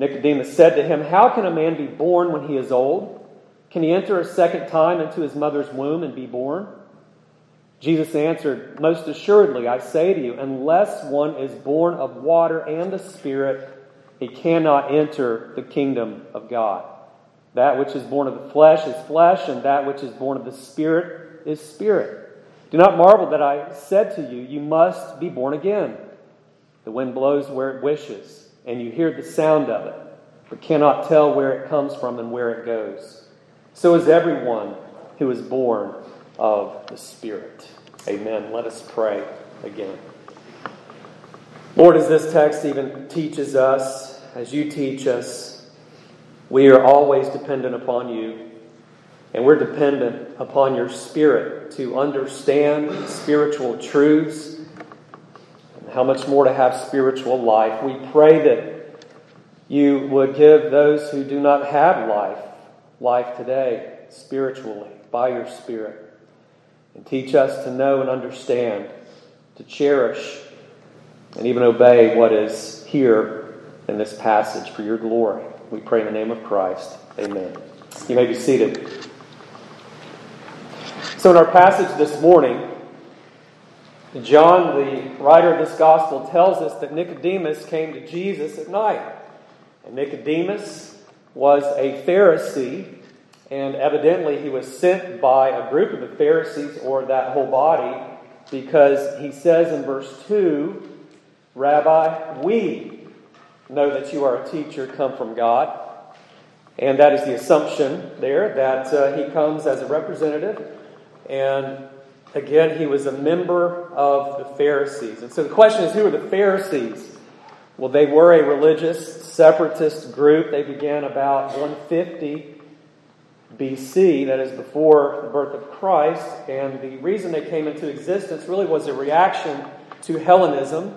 Nicodemus said to him, How can a man be born when he is old? Can he enter a second time into his mother's womb and be born? Jesus answered, Most assuredly, I say to you, unless one is born of water and the Spirit, he cannot enter the kingdom of God. That which is born of the flesh is flesh, and that which is born of the Spirit is spirit. Do not marvel that I said to you, You must be born again. The wind blows where it wishes, and you hear the sound of it, but cannot tell where it comes from and where it goes. So is everyone who is born of the Spirit. Amen. Let us pray again. Lord, as this text even teaches us, as you teach us, we are always dependent upon you. And we're dependent upon your Spirit to understand spiritual truths how much more to have spiritual life. We pray that you would give those who do not have life, life today, spiritually, by your Spirit. And teach us to know and understand, to cherish, and even obey what is here in this passage for your glory. We pray in the name of Christ. Amen. You may be seated. So, in our passage this morning, John, the writer of this gospel, tells us that Nicodemus came to Jesus at night. And Nicodemus was a Pharisee, and evidently he was sent by a group of the Pharisees or that whole body because he says in verse 2 Rabbi, we know that you are a teacher come from God. And that is the assumption there that uh, he comes as a representative and again, he was a member of the Pharisees. And so the question is who are the Pharisees? Well, they were a religious separatist group. They began about 150 BC, that is before the birth of Christ. And the reason they came into existence really was a reaction to Hellenism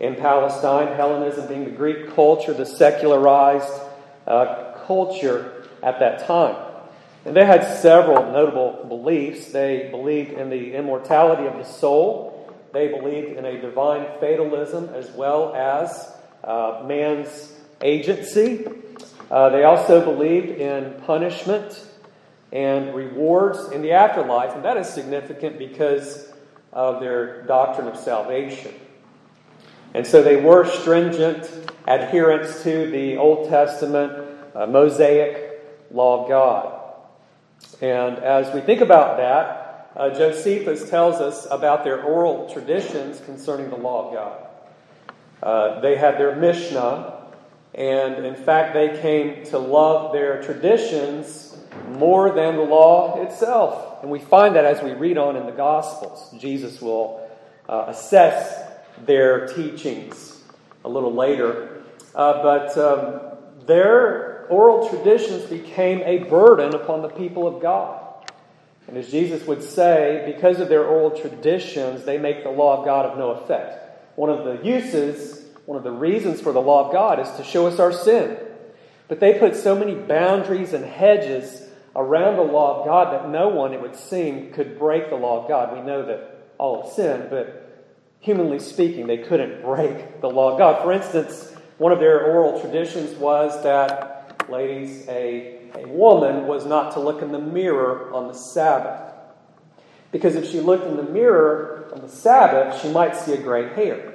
in Palestine. Hellenism being the Greek culture, the secularized uh, culture at that time. And they had several notable beliefs. They believed in the immortality of the soul, they believed in a divine fatalism as well as uh, man's agency. Uh, they also believed in punishment and rewards in the afterlife, and that is significant because of their doctrine of salvation. And so they were stringent adherents to the Old Testament uh, Mosaic law of God. And as we think about that, uh, Josephus tells us about their oral traditions concerning the law of God. Uh, they had their Mishnah, and in fact, they came to love their traditions more than the law itself. And we find that as we read on in the Gospels. Jesus will uh, assess their teachings a little later. Uh, but um, their oral traditions became a burden upon the people of God. And as Jesus would say, because of their oral traditions, they make the law of God of no effect. One of the uses, one of the reasons for the law of God is to show us our sin. But they put so many boundaries and hedges around the law of God that no one, it would seem, could break the law of God. We know that all have sinned, but humanly speaking, they couldn't break the law of God. For instance, one of their oral traditions was that ladies, a, a woman was not to look in the mirror on the Sabbath. Because if she looked in the mirror on the Sabbath, she might see a gray hair.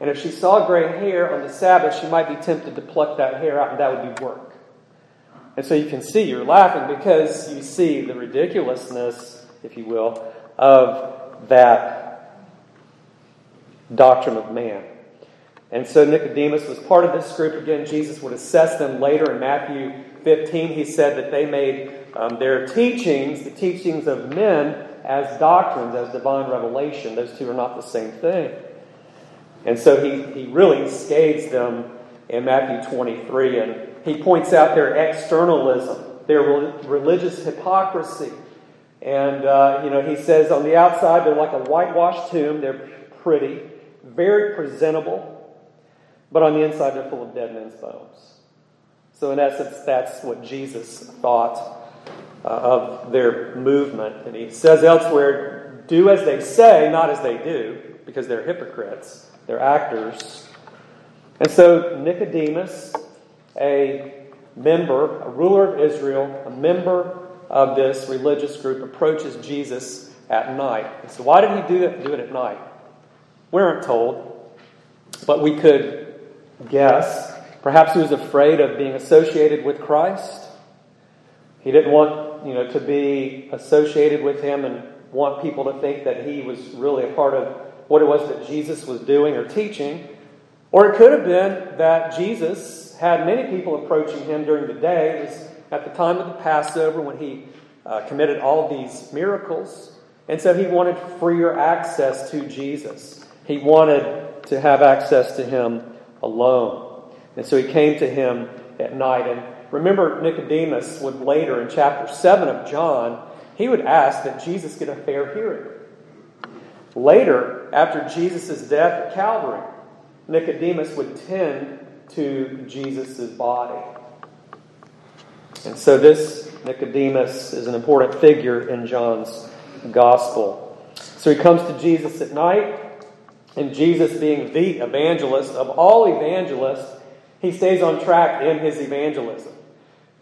And if she saw gray hair on the Sabbath, she might be tempted to pluck that hair out, and that would be work. And so you can see you're laughing because you see the ridiculousness, if you will, of that doctrine of man. And so Nicodemus was part of this group. Again, Jesus would assess them later in Matthew 15. He said that they made um, their teachings, the teachings of men, as doctrines, as divine revelation. Those two are not the same thing. And so he, he really scathes them in Matthew 23. And he points out their externalism, their religious hypocrisy. And, uh, you know, he says on the outside, they're like a whitewashed tomb. They're pretty, very presentable. But on the inside, they're full of dead men's bones. So, in essence, that's what Jesus thought uh, of their movement. And he says elsewhere, do as they say, not as they do, because they're hypocrites, they're actors. And so, Nicodemus, a member, a ruler of Israel, a member of this religious group, approaches Jesus at night. And so, why did he do it, do it at night? We aren't told, but we could guess. Perhaps he was afraid of being associated with Christ. He didn't want, you know, to be associated with him and want people to think that he was really a part of what it was that Jesus was doing or teaching. Or it could have been that Jesus had many people approaching him during the day. It was at the time of the Passover when he uh, committed all these miracles. And so he wanted freer access to Jesus. He wanted to have access to him alone. And so he came to him at night. And Remember, Nicodemus would later in chapter 7 of John, he would ask that Jesus get a fair hearing. Later, after Jesus' death at Calvary, Nicodemus would tend to Jesus' body. And so, this Nicodemus is an important figure in John's gospel. So, he comes to Jesus at night, and Jesus, being the evangelist of all evangelists, he stays on track in his evangelism.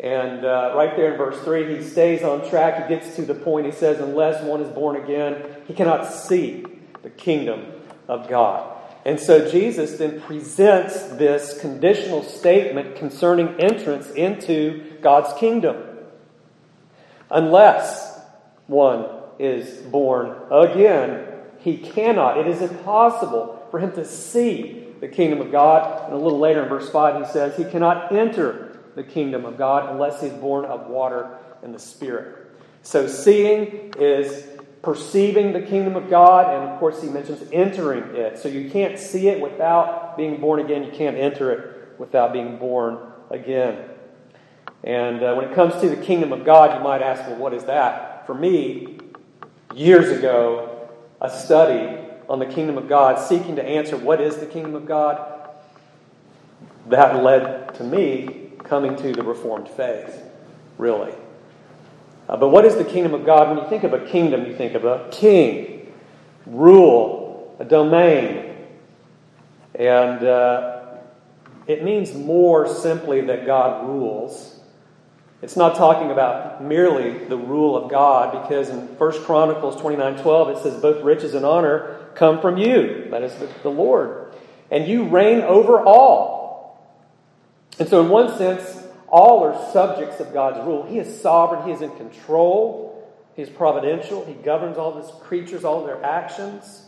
And uh, right there in verse 3, he stays on track. He gets to the point. He says, Unless one is born again, he cannot see the kingdom of God. And so Jesus then presents this conditional statement concerning entrance into God's kingdom. Unless one is born again, he cannot. It is impossible for him to see the kingdom of God. And a little later in verse 5, he says, He cannot enter the kingdom of God unless he's born of water and the Spirit. So, seeing is perceiving the kingdom of God, and of course, he mentions entering it. So, you can't see it without being born again, you can't enter it without being born again. And uh, when it comes to the kingdom of God, you might ask, well, what is that? For me, years ago, a study on the kingdom of God, seeking to answer what is the kingdom of God, that led to me coming to the Reformed faith, really. Uh, but what is the kingdom of God? When you think of a kingdom, you think of a king, rule, a domain. And uh, it means more simply that God rules. It's not talking about merely the rule of God, because in 1 Chronicles 29 12, it says, Both riches and honor come from you, that is the, Lord, and you reign over all. And so, in one sense, all are subjects of God's rule. He is sovereign, He is in control, He is providential, He governs all His creatures, all their actions.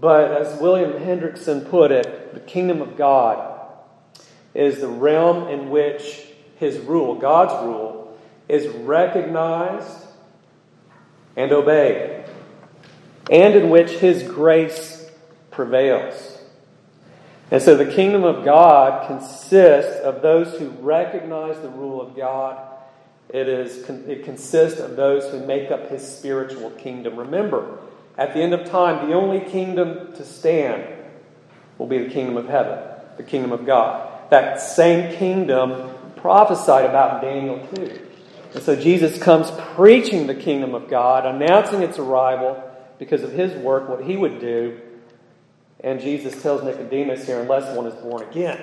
But as William Hendriksen put it, the kingdom of God is the realm in which His rule, God's rule, is recognized and obeyed, and in which His grace prevails. And so the kingdom of God consists of those who recognize the rule of God. It, is, it consists of those who make up his spiritual kingdom. Remember, at the end of time, the only kingdom to stand will be the kingdom of heaven, the kingdom of God. That same kingdom prophesied about in Daniel 2. And so Jesus comes preaching the kingdom of God, announcing its arrival because of his work, what he would do and Jesus tells Nicodemus here, unless one is born again,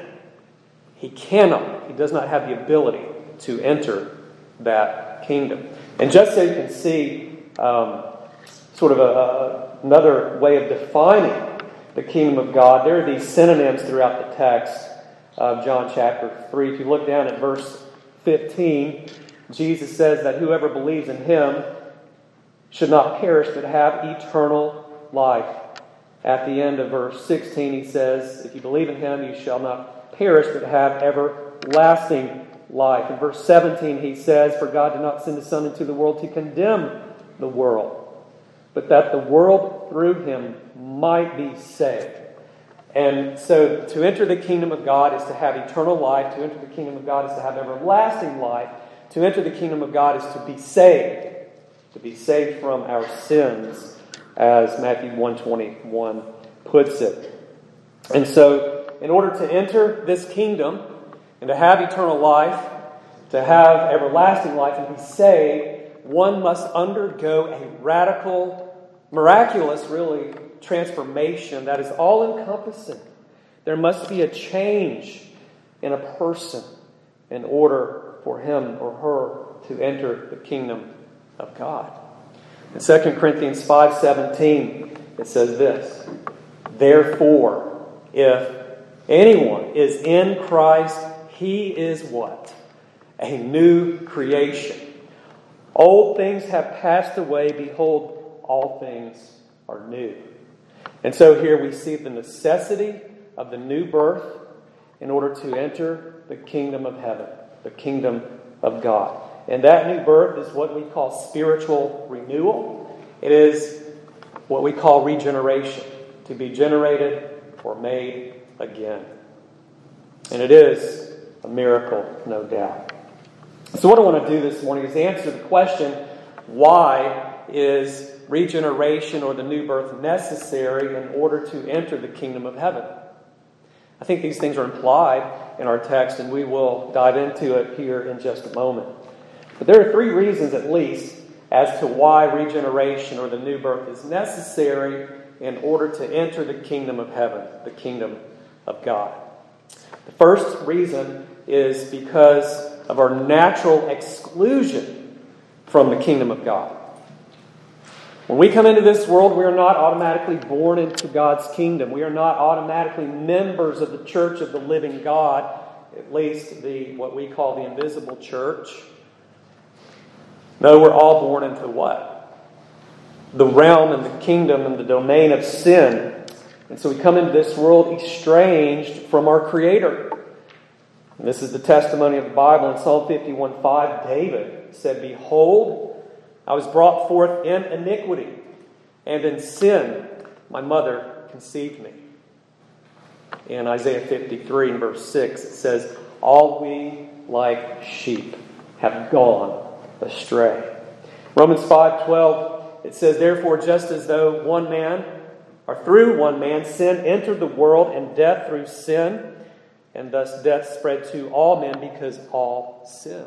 he cannot, he does not have the ability to enter that kingdom. And just so you can see um, sort of a, another way of defining the kingdom of God, there are these synonyms throughout the text of John chapter 3. If you look down at verse 15, Jesus says that whoever believes in him should not perish but have eternal life. At the end of verse 16, he says, If you believe in him, you shall not perish, but have everlasting life. In verse 17, he says, For God did not send his Son into the world to condemn the world, but that the world through him might be saved. And so to enter the kingdom of God is to have eternal life. To enter the kingdom of God is to have everlasting life. To enter the kingdom of God is to be saved. To be saved from our sins, as Matthew 121 puts it. And so, in order to enter this kingdom and to have eternal life, to have everlasting life and be saved, one must undergo a radical, miraculous, really, transformation that is all encompassing. There must be a change in a person in order for him or her to enter the kingdom of God. In 2 Corinthians 5:17 it says this, "Therefore, if anyone is in Christ, he is what? A new creation. Old things have passed away, behold, all things are new." And so here we see the necessity of the new birth in order to enter the kingdom of heaven, the kingdom of God. And that new birth is what we call spiritual renewal. It is what we call regeneration, to be generated or made again. And it is a miracle, no doubt. So, what I want to do this morning is answer the question why is regeneration or the new birth necessary in order to enter the kingdom of heaven? I think these things are implied in our text, and we will dive into it here in just a moment. But there are three reasons, at least, as to why regeneration or the new birth is necessary in order to enter the kingdom of heaven, the kingdom of God. The first reason is because of our natural exclusion from the kingdom of God. When we come into this world, we are not automatically born into God's kingdom. We are not automatically members of the church of the living God, at least the what we call the invisible church. No, we're all born into what? The realm and the kingdom and the domain of sin. And so we come into this world estranged from our Creator. And this is the testimony of the Bible in Psalm 51 5. David said, Behold, I was brought forth in iniquity, and in sin my mother conceived me. In Isaiah 53 and verse 6, it says, All we like sheep have gone astray. Romans 5:12 it says therefore just as though one man or through one man sin entered the world and death through sin and thus death spread to all men because all sinned.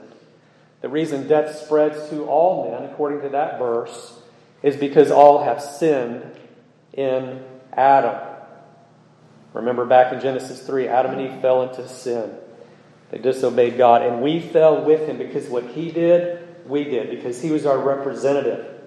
The reason death spreads to all men, according to that verse, is because all have sinned in Adam. Remember back in Genesis 3, Adam and Eve fell into sin. They disobeyed God, and we fell with him because what he did, we did, because he was our representative,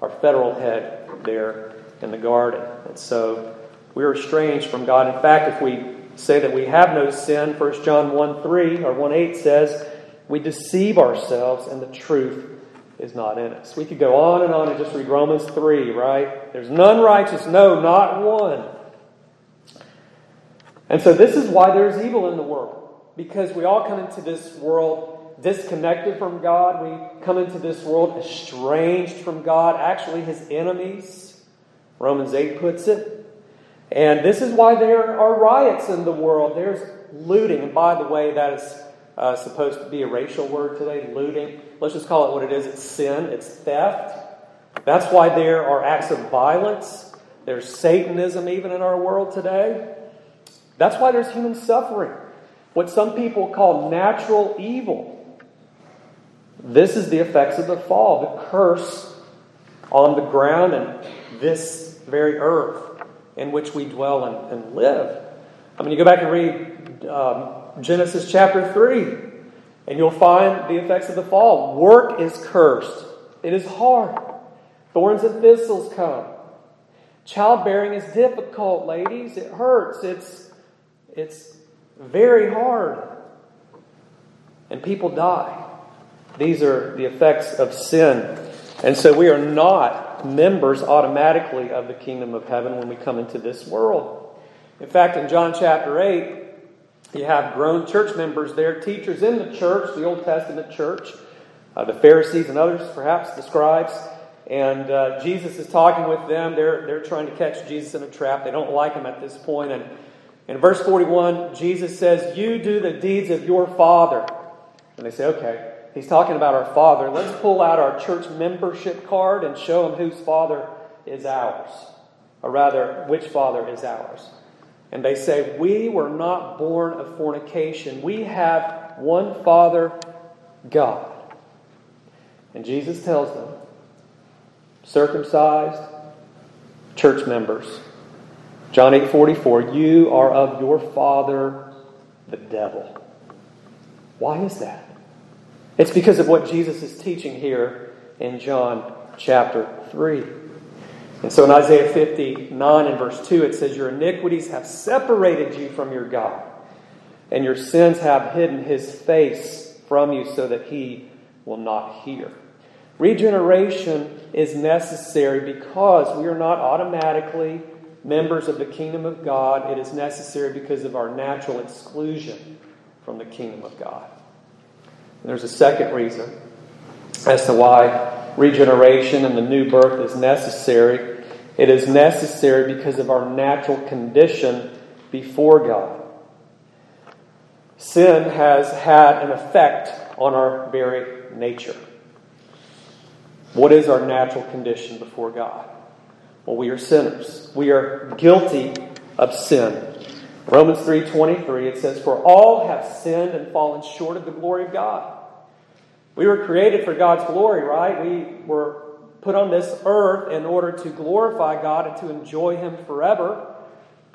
our federal head there in the garden. And so we are estranged from God. In fact, if we say that we have no sin, 1 John 1 3 or 1 8 says, we deceive ourselves and the truth is not in us. We could go on and on and just read Romans 3, right? There's none righteous, no, not one. And so this is why there's evil in the world. Because we all come into this world disconnected from God. We come into this world estranged from God, actually his enemies. Romans 8 puts it. And this is why there are riots in the world. There's looting. And by the way, that is uh, supposed to be a racial word today, looting. Let's just call it what it is it's sin, it's theft. That's why there are acts of violence. There's Satanism even in our world today. That's why there's human suffering. What some people call natural evil. This is the effects of the fall, the curse on the ground and this very earth in which we dwell and, and live. I mean, you go back and read um, Genesis chapter 3, and you'll find the effects of the fall. Work is cursed, it is hard. Thorns and thistles come. Childbearing is difficult, ladies. It hurts. It's, it's very hard. And people die. These are the effects of sin. And so we are not members automatically of the kingdom of heaven when we come into this world. In fact, in John chapter 8, you have grown church members there, teachers in the church, the Old Testament church, uh, the Pharisees and others, perhaps the scribes. And uh, Jesus is talking with them. They're, they're trying to catch Jesus in a trap. They don't like him at this point. And In verse 41, Jesus says, You do the deeds of your Father. And they say, Okay, he's talking about our Father. Let's pull out our church membership card and show him whose Father is ours. Or rather, which Father is ours. And they say, We were not born of fornication. We have one Father, God. And Jesus tells them, circumcised church members. John 8 44, you are of your father, the devil. Why is that? It's because of what Jesus is teaching here in John chapter 3. And so in Isaiah 59 and verse 2, it says, Your iniquities have separated you from your God, and your sins have hidden his face from you so that he will not hear. Regeneration is necessary because we are not automatically members of the kingdom of God. It is necessary because of our natural exclusion from the kingdom of God. And there's a second reason as to why regeneration and the new birth is necessary. It is necessary because of our natural condition before God. Sin has had an effect on our very nature. What is our natural condition before God? Well, we are sinners. We are guilty of sin. Romans 3:23 it says for all have sinned and fallen short of the glory of God. We were created for God's glory, right? We were put on this earth in order to glorify God and to enjoy him forever.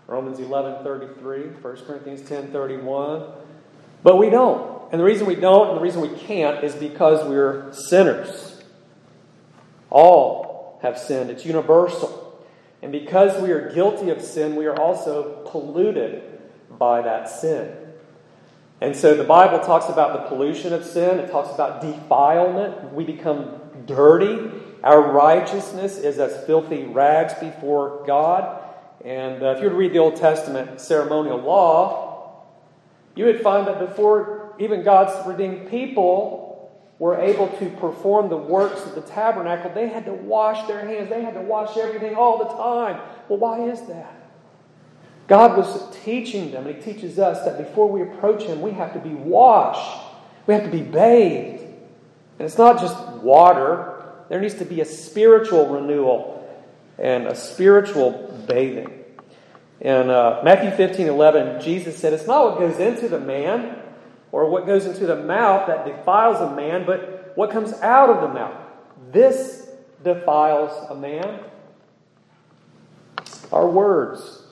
Romans 11:33, 1 Corinthians 10:31. But we don't. And the reason we don't and the reason we can't is because we're sinners. All have sinned. It's universal. And because we are guilty of sin, we are also polluted by that sin. And so the Bible talks about the pollution of sin, it talks about defilement. We become dirty. Our righteousness is as filthy rags before God. And uh, if you were to read the Old Testament ceremonial law, you would find that before even God's redeemed people were able to perform the works of the tabernacle, they had to wash their hands. They had to wash everything all the time. Well, why is that? God was teaching them, and He teaches us that before we approach Him, we have to be washed, we have to be bathed. And it's not just water, there needs to be a spiritual renewal and a spiritual bathing. In uh, Matthew 15 11, Jesus said, It's not what goes into the man or what goes into the mouth that defiles a man, but what comes out of the mouth. This defiles a man. Our words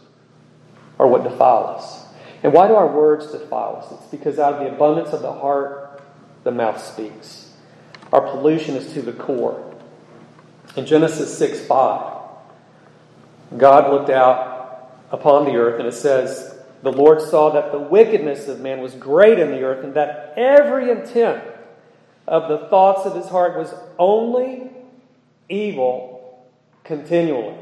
are what defile us. And why do our words defile us? It's because out of the abundance of the heart, the mouth speaks. Our pollution is to the core. In Genesis 6 5, God looked out upon the earth, and it says, the Lord saw that the wickedness of man was great in the earth, and that every intent of the thoughts of his heart was only evil continually.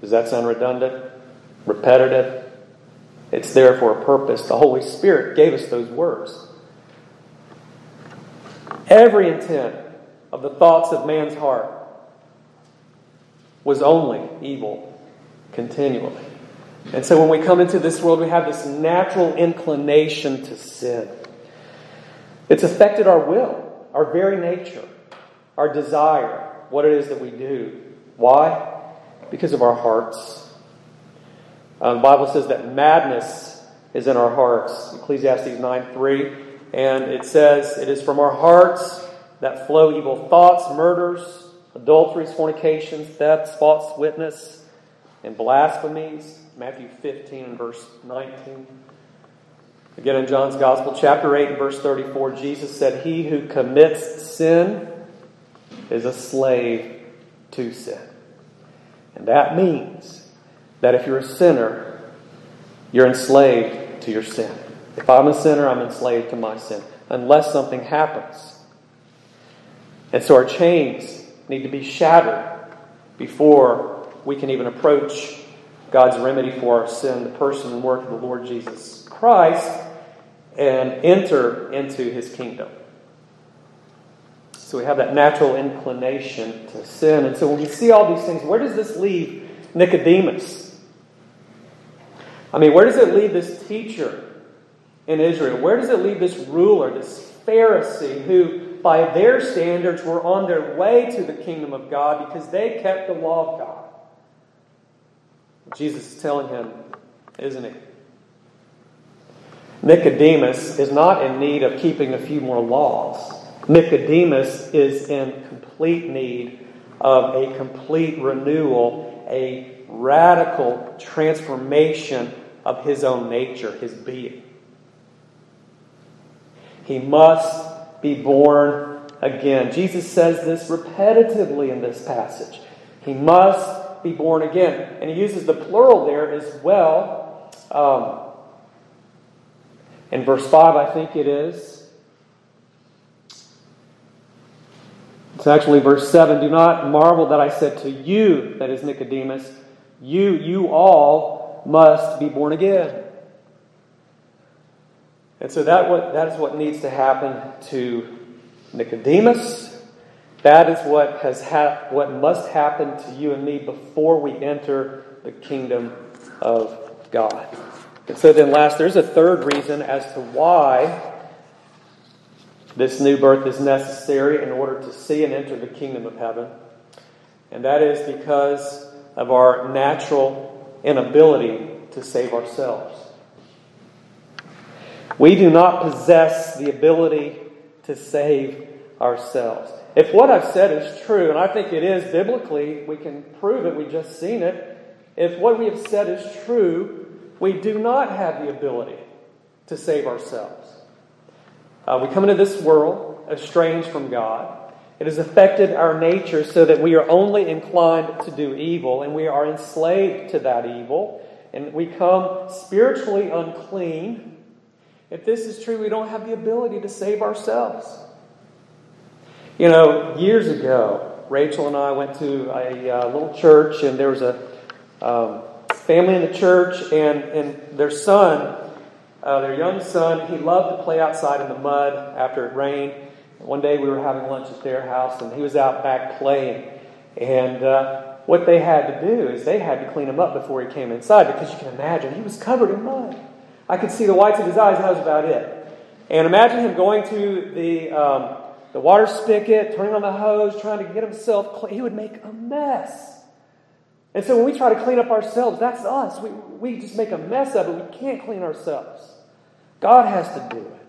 Does that sound redundant? Repetitive? It's there for a purpose. The Holy Spirit gave us those words. Every intent of the thoughts of man's heart was only evil continually. And so when we come into this world, we have this natural inclination to sin. It's affected our will, our very nature, our desire, what it is that we do. Why? Because of our hearts. Uh, the Bible says that madness is in our hearts. Ecclesiastes 9 3. And it says, It is from our hearts that flow evil thoughts, murders, adulteries, fornications, thefts, false witness, and blasphemies. Matthew 15 and verse 19. Again, in John's Gospel, chapter 8 and verse 34, Jesus said, He who commits sin is a slave to sin. And that means that if you're a sinner, you're enslaved to your sin. If I'm a sinner, I'm enslaved to my sin, unless something happens. And so our chains need to be shattered before we can even approach God's remedy for our sin, the person and work of the Lord Jesus Christ, and enter into his kingdom. So we have that natural inclination to sin. And so when we see all these things, where does this leave Nicodemus? I mean, where does it leave this teacher in Israel? Where does it leave this ruler, this Pharisee, who, by their standards, were on their way to the kingdom of God because they kept the law of God? Jesus is telling him, isn't he? Nicodemus is not in need of keeping a few more laws. Nicodemus is in complete need of a complete renewal, a radical transformation of his own nature, his being. He must be born again. Jesus says this repetitively in this passage. He must be born again. And he uses the plural there as well. Um, in verse 5, I think it is. It's actually verse 7 Do not marvel that I said to you, that is Nicodemus, you, you all must be born again. And so that, what, that is what needs to happen to Nicodemus. That is what, has ha- what must happen to you and me before we enter the kingdom of God. And so then, last, there's a third reason as to why this new birth is necessary in order to see and enter the kingdom of heaven. And that is because of our natural inability to save ourselves. We do not possess the ability to save ourselves. If what I've said is true, and I think it is biblically, we can prove it, we've just seen it. If what we have said is true, we do not have the ability to save ourselves. Uh, we come into this world estranged from God. It has affected our nature so that we are only inclined to do evil and we are enslaved to that evil and we come spiritually unclean. If this is true, we don't have the ability to save ourselves. You know, years ago, Rachel and I went to a uh, little church and there was a um, family in the church and, and their son uh, their young son, he loved to play outside in the mud after it rained. One day we were having lunch at their house, and he was out back playing. And uh, what they had to do is they had to clean him up before he came inside because you can imagine he was covered in mud. I could see the whites of his eyes, and that was about it. And imagine him going to the, um, the water spigot, turning on the hose, trying to get himself clean. He would make a mess. And so when we try to clean up ourselves, that's us. We, we just make a mess of it. We can't clean ourselves. God has to do it.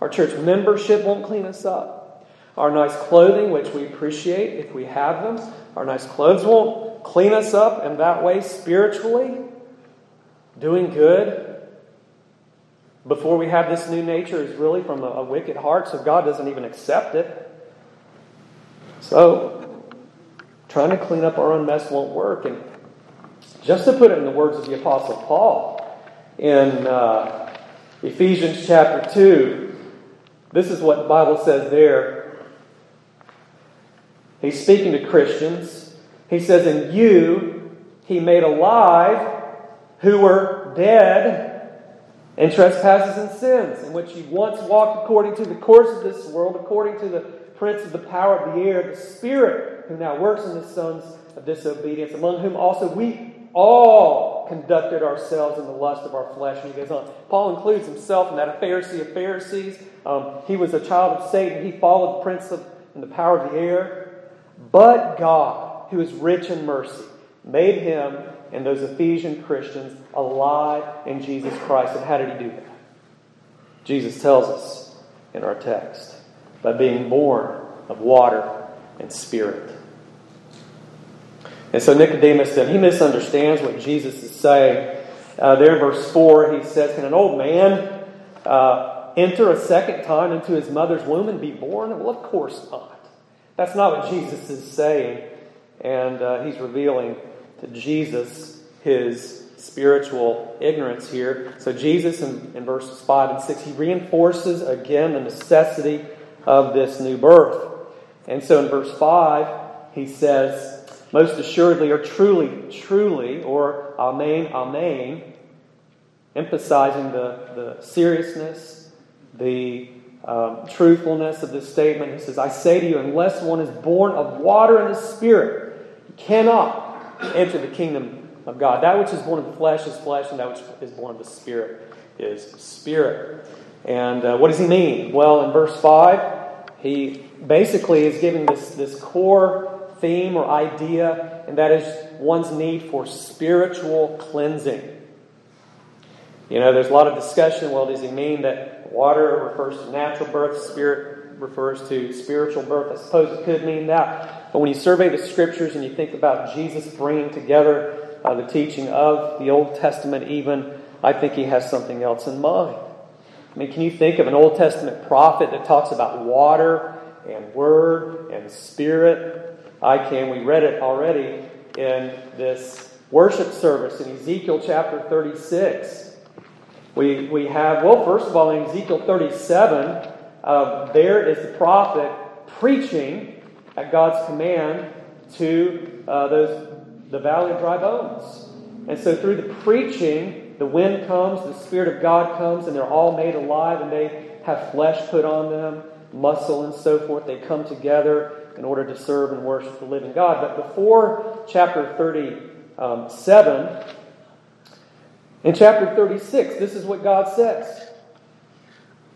Our church membership won't clean us up. Our nice clothing, which we appreciate if we have them, our nice clothes won't clean us up in that way spiritually. Doing good before we have this new nature is really from a, a wicked heart, so God doesn't even accept it. So, trying to clean up our own mess won't work. And just to put it in the words of the Apostle Paul, in uh, Ephesians chapter 2, this is what the Bible says there. He's speaking to Christians. He says, In you he made alive who were dead in trespasses and sins, in which you once walked according to the course of this world, according to the prince of the power of the air, the Spirit who now works in the sons of disobedience, among whom also we all conducted ourselves in the lust of our flesh. And he goes on. Paul includes himself in that a Pharisee of Pharisees. Um, he was a child of Satan. He followed the prince of and the power of the air. But God, who is rich in mercy, made him and those Ephesian Christians alive in Jesus Christ. And how did he do that? Jesus tells us in our text by being born of water and spirit. And so Nicodemus said, he misunderstands what Jesus is saying. Uh, there in verse 4, he says, Can an old man uh, enter a second time into his mother's womb and be born? Well, of course not. That's not what Jesus is saying. And uh, he's revealing to Jesus his spiritual ignorance here. So, Jesus in, in verses 5 and 6, he reinforces again the necessity of this new birth. And so in verse 5, he says, most assuredly or truly, truly, or amen, amen, emphasizing the, the seriousness, the um, truthfulness of this statement. He says, I say to you, unless one is born of water and the Spirit, he cannot enter the kingdom of God. That which is born of the flesh is flesh, and that which is born of the Spirit is spirit. And uh, what does he mean? Well, in verse 5, he basically is giving this, this core theme or idea, and that is one's need for spiritual cleansing. You know, there's a lot of discussion. Well, does he mean that water refers to natural birth, spirit refers to spiritual birth? I suppose it could mean that. But when you survey the scriptures and you think about Jesus bringing together uh, the teaching of the Old Testament, even, I think he has something else in mind. I mean, can you think of an Old Testament prophet that talks about water and word and spirit? I can. We read it already in this worship service in Ezekiel chapter 36. We, we have, well, first of all, in Ezekiel 37, uh, there is the prophet preaching at God's command to uh, those the valley of dry bones. And so through the preaching, the wind comes, the Spirit of God comes, and they're all made alive, and they have flesh put on them, muscle and so forth. They come together in order to serve and worship the living God. But before chapter 37, in chapter 36, this is what God says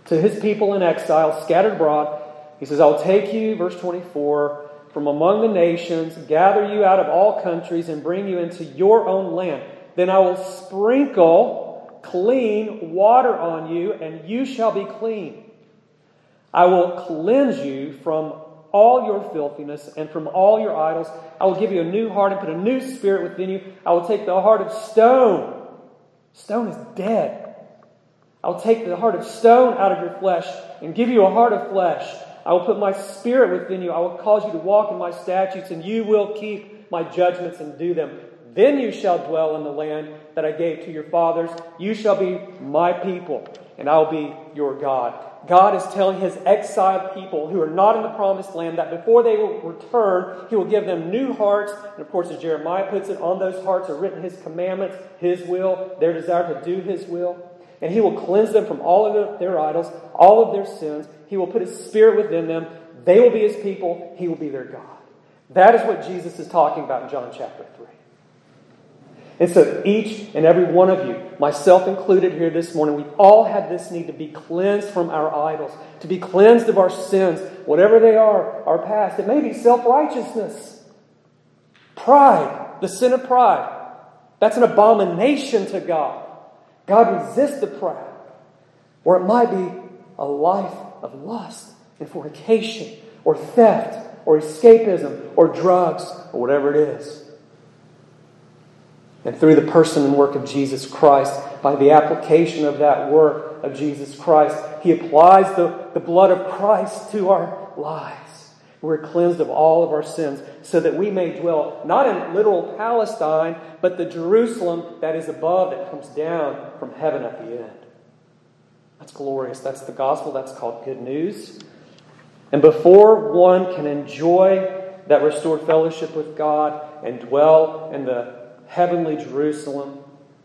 to his people in exile, scattered abroad. He says, I'll take you, verse 24, from among the nations, gather you out of all countries, and bring you into your own land. Then I will sprinkle clean water on you, and you shall be clean. I will cleanse you from all your filthiness and from all your idols. I will give you a new heart and put a new spirit within you. I will take the heart of stone Stone is dead. I'll take the heart of stone out of your flesh and give you a heart of flesh. I will put my spirit within you. I will cause you to walk in my statutes, and you will keep my judgments and do them. Then you shall dwell in the land that I gave to your fathers. You shall be my people, and I will be your God. God is telling his exiled people who are not in the promised land that before they will return, he will give them new hearts. And of course, as Jeremiah puts it, on those hearts are written his commandments, his will, their desire to do his will. And he will cleanse them from all of their idols, all of their sins. He will put his spirit within them. They will be his people. He will be their God. That is what Jesus is talking about in John chapter 3. And so each and every one of you, myself included here this morning, we all have this need to be cleansed from our idols, to be cleansed of our sins, whatever they are, our past. It may be self righteousness, pride, the sin of pride. That's an abomination to God. God resists the proud. Or it might be a life of lust and fornication, or theft, or escapism, or drugs, or whatever it is. And through the person and work of Jesus Christ, by the application of that work of Jesus Christ, He applies the, the blood of Christ to our lives. We're cleansed of all of our sins so that we may dwell not in literal Palestine, but the Jerusalem that is above, that comes down from heaven at the end. That's glorious. That's the gospel. That's called good news. And before one can enjoy that restored fellowship with God and dwell in the heavenly Jerusalem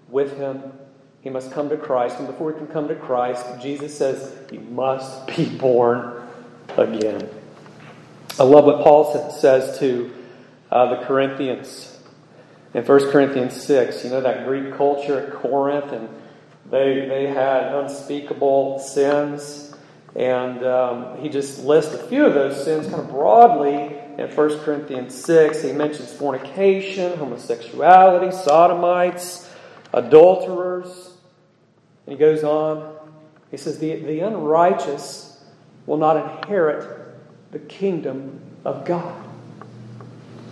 with him. He must come to Christ. And before he can come to Christ, Jesus says he must be born again. I love what Paul says to uh, the Corinthians in 1 Corinthians 6. You know, that Greek culture at Corinth, and they, they had unspeakable sins. And um, he just lists a few of those sins kind of broadly in 1 Corinthians 6, he mentions fornication, homosexuality, sodomites, adulterers. And he goes on. He says, The, the unrighteous will not inherit the kingdom of God.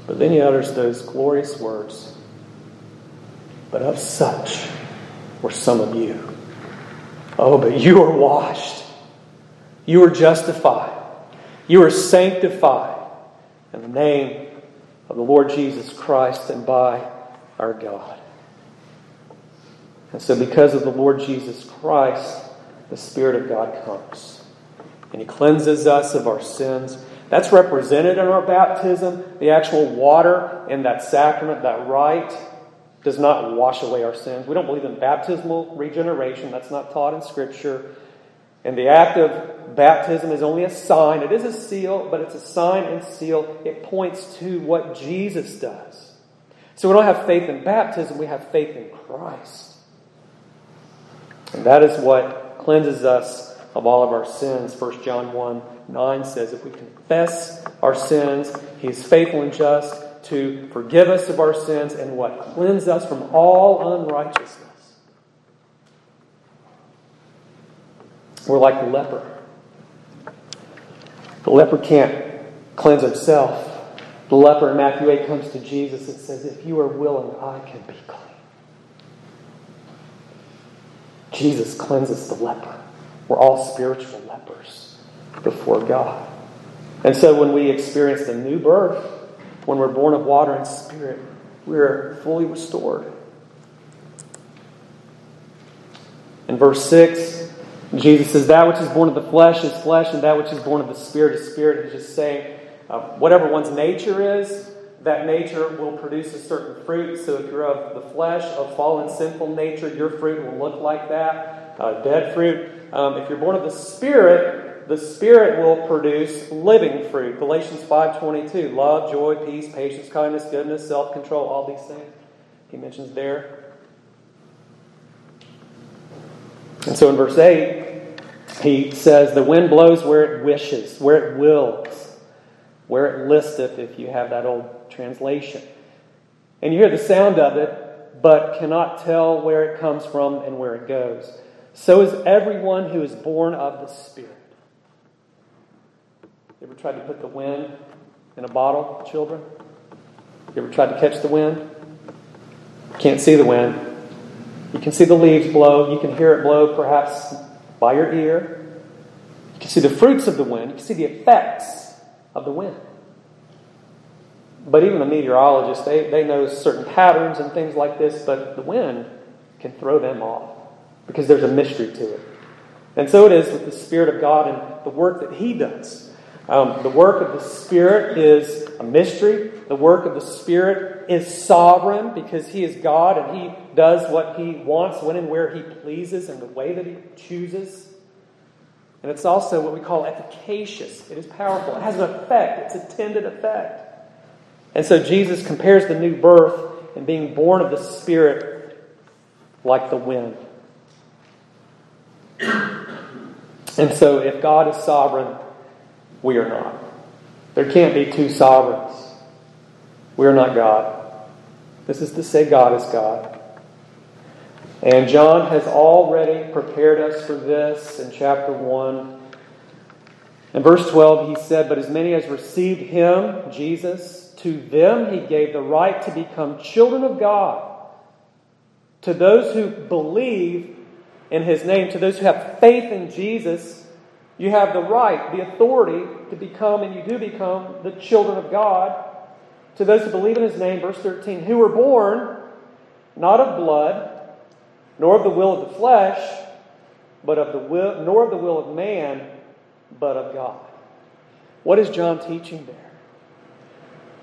But then he utters those glorious words But of such were some of you. Oh, but you are washed, you are justified, you are sanctified in the name of the Lord Jesus Christ and by our God. And so, because of the Lord Jesus Christ, the Spirit of God comes. And He cleanses us of our sins. That's represented in our baptism. The actual water in that sacrament, that rite, does not wash away our sins. We don't believe in baptismal regeneration. That's not taught in Scripture. And the act of baptism is only a sign. It is a seal, but it's a sign and seal. It points to what Jesus does. So we don't have faith in baptism, we have faith in Christ. And that is what cleanses us of all of our sins. 1 John 1 9 says, If we confess our sins, he is faithful and just to forgive us of our sins and what? Cleanse us from all unrighteousness. We're like the leper. The leper can't cleanse himself. The leper in Matthew 8 comes to Jesus and says, If you are willing, I can be clean. Jesus cleanses the leper. We're all spiritual lepers before God. And so when we experience the new birth, when we're born of water and spirit, we're fully restored. In verse 6, Jesus says, That which is born of the flesh is flesh, and that which is born of the spirit is spirit. He's just saying, uh, whatever one's nature is, that nature will produce a certain fruit. So if you're of the flesh, of fallen sinful nature, your fruit will look like that, uh, dead fruit. Um, if you're born of the Spirit, the Spirit will produce living fruit. Galatians 5.22, love, joy, peace, patience, kindness, goodness, self-control, all these things he mentions there. And so in verse 8, he says, The wind blows where it wishes, where it wills where it listeth, if you have that old translation. And you hear the sound of it, but cannot tell where it comes from and where it goes. So is everyone who is born of the Spirit. You ever tried to put the wind in a bottle, children? You ever tried to catch the wind? Can't see the wind. You can see the leaves blow. You can hear it blow perhaps by your ear. You can see the fruits of the wind. You can see the effects of the wind. But even the meteorologists, they, they know certain patterns and things like this, but the wind can throw them off because there's a mystery to it. And so it is with the Spirit of God and the work that He does. Um, the work of the Spirit is a mystery. The work of the Spirit is sovereign because He is God and He does what He wants, when and where He pleases, and the way that He chooses. And it's also what we call efficacious. It is powerful. It has an effect, it's a tended effect. And so Jesus compares the new birth and being born of the Spirit like the wind. And so if God is sovereign, we are not. There can't be two sovereigns. We are not God. This is to say, God is God. And John has already prepared us for this in chapter 1. In verse 12, he said, But as many as received him, Jesus, to them he gave the right to become children of God. To those who believe in his name, to those who have faith in Jesus, you have the right, the authority to become, and you do become, the children of God. To those who believe in his name, verse 13, who were born not of blood, nor of the will of the flesh, but of the will, nor of the will of man, but of God. What is John teaching there?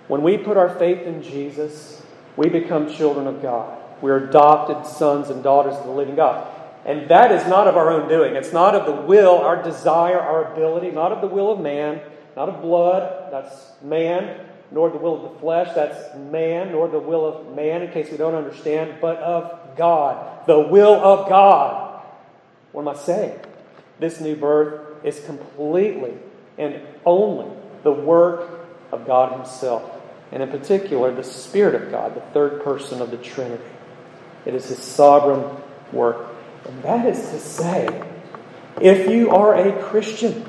When we put our faith in Jesus, we become children of God. We're adopted sons and daughters of the living God. And that is not of our own doing. It's not of the will, our desire, our ability, not of the will of man, not of blood, that's man, nor the will of the flesh, that's man, nor the will of man, in case we don't understand, but of God. The will of God. What am I saying? This new birth is completely and only the work of God Himself. And in particular, the Spirit of God, the third person of the Trinity. It is His sovereign work. And that is to say, if you are a Christian,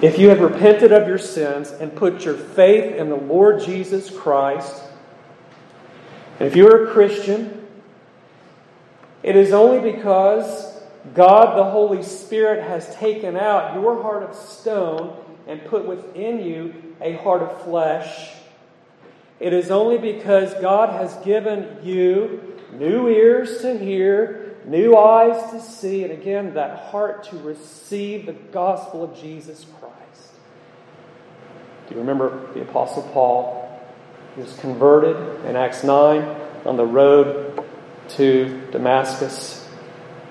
if you have repented of your sins and put your faith in the Lord Jesus Christ, and if you're a Christian, it is only because God the Holy Spirit has taken out your heart of stone and put within you a heart of flesh. It is only because God has given you new ears to hear new eyes to see, and again, that heart to receive the gospel of Jesus Christ. Do you remember the Apostle Paul? He was converted in Acts 9 on the road to Damascus.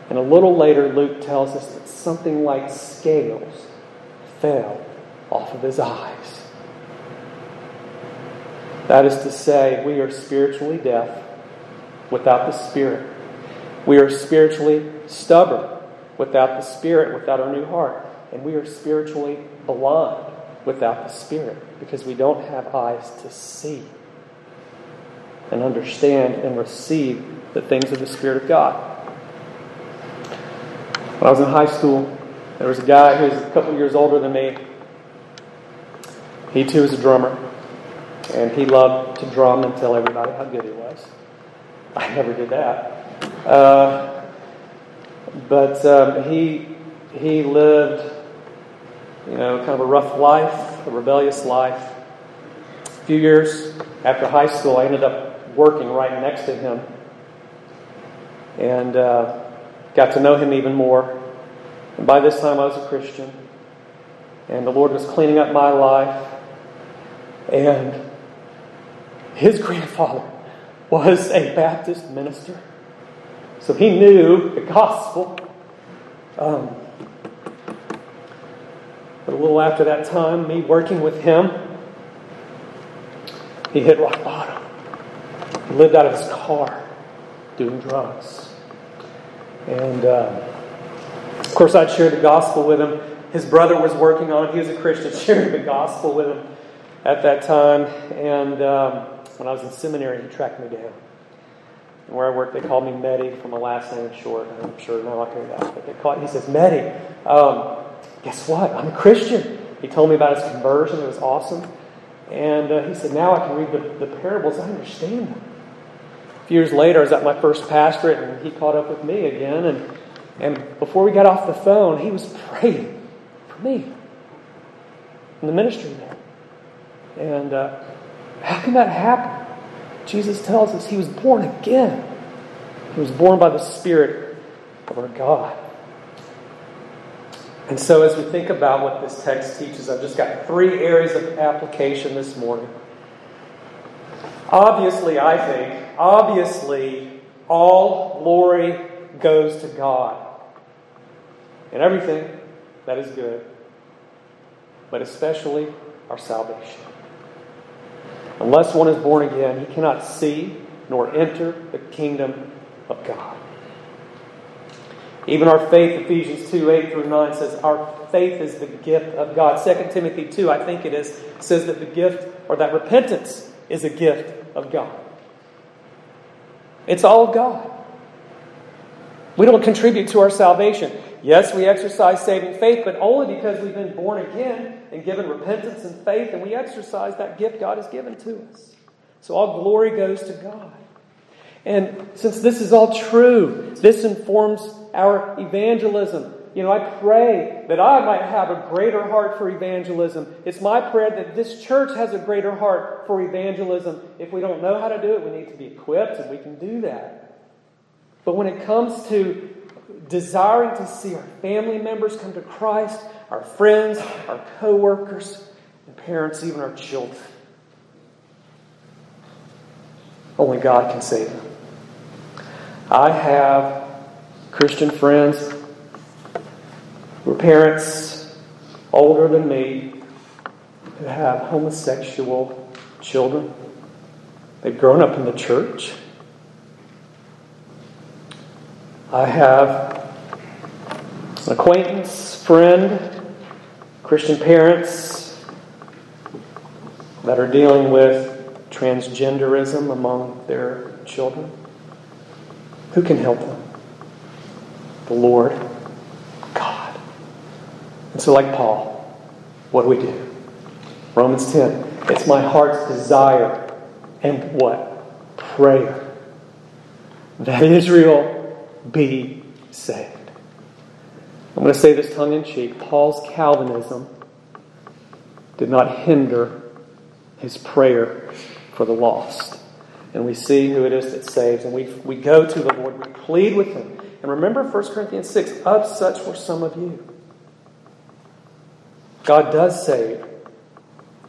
And a little later, Luke tells us that something like scales fell off of his eyes. That is to say, we are spiritually deaf without the Spirit. We are spiritually stubborn without the Spirit, without our new heart. And we are spiritually blind without the Spirit because we don't have eyes to see and understand and receive the things of the Spirit of God. When I was in high school, there was a guy who was a couple years older than me. He too was a drummer, and he loved to drum and tell everybody how good he was. I never did that. Uh, but um, he, he lived, you know, kind of a rough life, a rebellious life. A few years after high school, I ended up working right next to him and uh, got to know him even more. And by this time, I was a Christian, and the Lord was cleaning up my life. And his grandfather was a Baptist minister. So he knew the gospel. Um, but a little after that time, me working with him, he hit rock bottom. He lived out of his car doing drugs. And um, of course, I'd shared the gospel with him. His brother was working on it. He was a Christian, sharing the gospel with him at that time. And um, when I was in seminary, he tracked me down. And where I worked, they called me Medi from my last name short. I'm sure no one can that. But they called, he says, Medi, um, guess what? I'm a Christian. He told me about his conversion. It was awesome. And uh, he said, now I can read the, the parables. I understand them. A few years later, I was at my first pastorate, and he caught up with me again. And, and before we got off the phone, he was praying for me in the ministry there. And uh, how can that happen? Jesus tells us he was born again. He was born by the Spirit of our God. And so, as we think about what this text teaches, I've just got three areas of application this morning. Obviously, I think, obviously, all glory goes to God. And everything that is good, but especially our salvation. Unless one is born again, he cannot see nor enter the kingdom of God. Even our faith, Ephesians 2 8 through 9 says, Our faith is the gift of God. 2 Timothy 2, I think it is, says that the gift, or that repentance is a gift of God. It's all God. We don't contribute to our salvation. Yes, we exercise saving faith, but only because we've been born again and given repentance and faith, and we exercise that gift God has given to us. So all glory goes to God. And since this is all true, this informs our evangelism. You know, I pray that I might have a greater heart for evangelism. It's my prayer that this church has a greater heart for evangelism. If we don't know how to do it, we need to be equipped, and we can do that. But when it comes to desiring to see our family members come to Christ, our friends, our co workers, and parents, even our children. Only God can save them. I have Christian friends who are parents older than me who have homosexual children. They've grown up in the church. I have acquaintance, friend, Christian parents that are dealing with transgenderism among their children. Who can help them? The Lord God. And so, like Paul, what do we do? Romans 10. It's my heart's desire and what? Prayer. That Israel be saved. I'm going to say this tongue in cheek. Paul's Calvinism did not hinder his prayer for the lost. And we see who it is that saves. And we, we go to the Lord, we plead with him. And remember 1 Corinthians 6 of such were some of you. God does save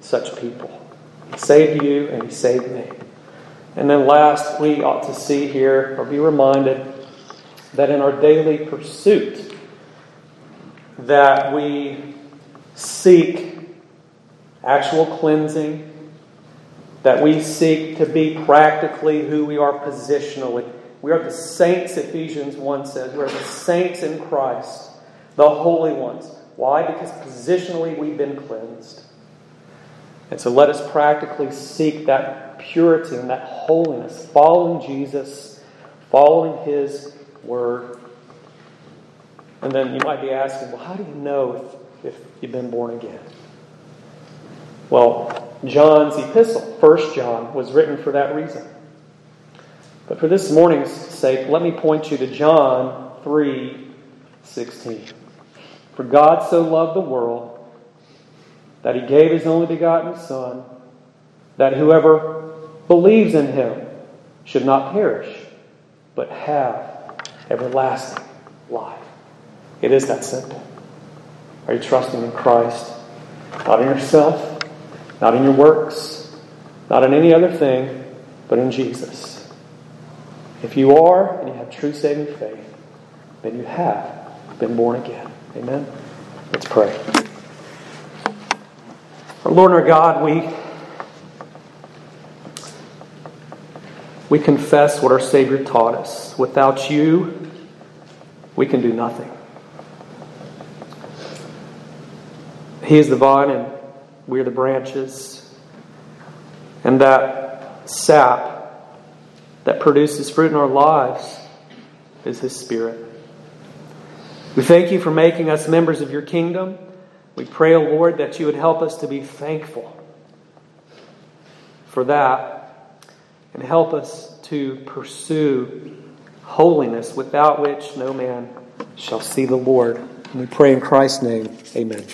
such people. He saved you and He saved me. And then last, we ought to see here or be reminded that in our daily pursuit that we seek actual cleansing that we seek to be practically who we are positionally. We are the saints, Ephesians 1 says. We are the saints in Christ, the holy ones. Why? Because positionally we've been cleansed. And so let us practically seek that purity and that holiness, following Jesus, following His Word. And then you might be asking, well, how do you know if, if you've been born again? Well, John's epistle, 1 John, was written for that reason. But for this morning's sake, let me point you to John 3 16. For God so loved the world that he gave his only begotten Son, that whoever believes in him should not perish, but have everlasting life. It is that simple. Are you trusting in Christ? Not in yourself, not in your works, not in any other thing, but in Jesus. If you are and you have true saving faith, then you have been born again. Amen? Let's pray. Our Lord and our God, we, we confess what our Savior taught us. Without you, we can do nothing. He is the vine and we are the branches. And that sap that produces fruit in our lives is His Spirit. We thank you for making us members of your kingdom. We pray, O oh Lord, that you would help us to be thankful for that and help us to pursue holiness without which no man shall see the Lord. And we pray in Christ's name. Amen.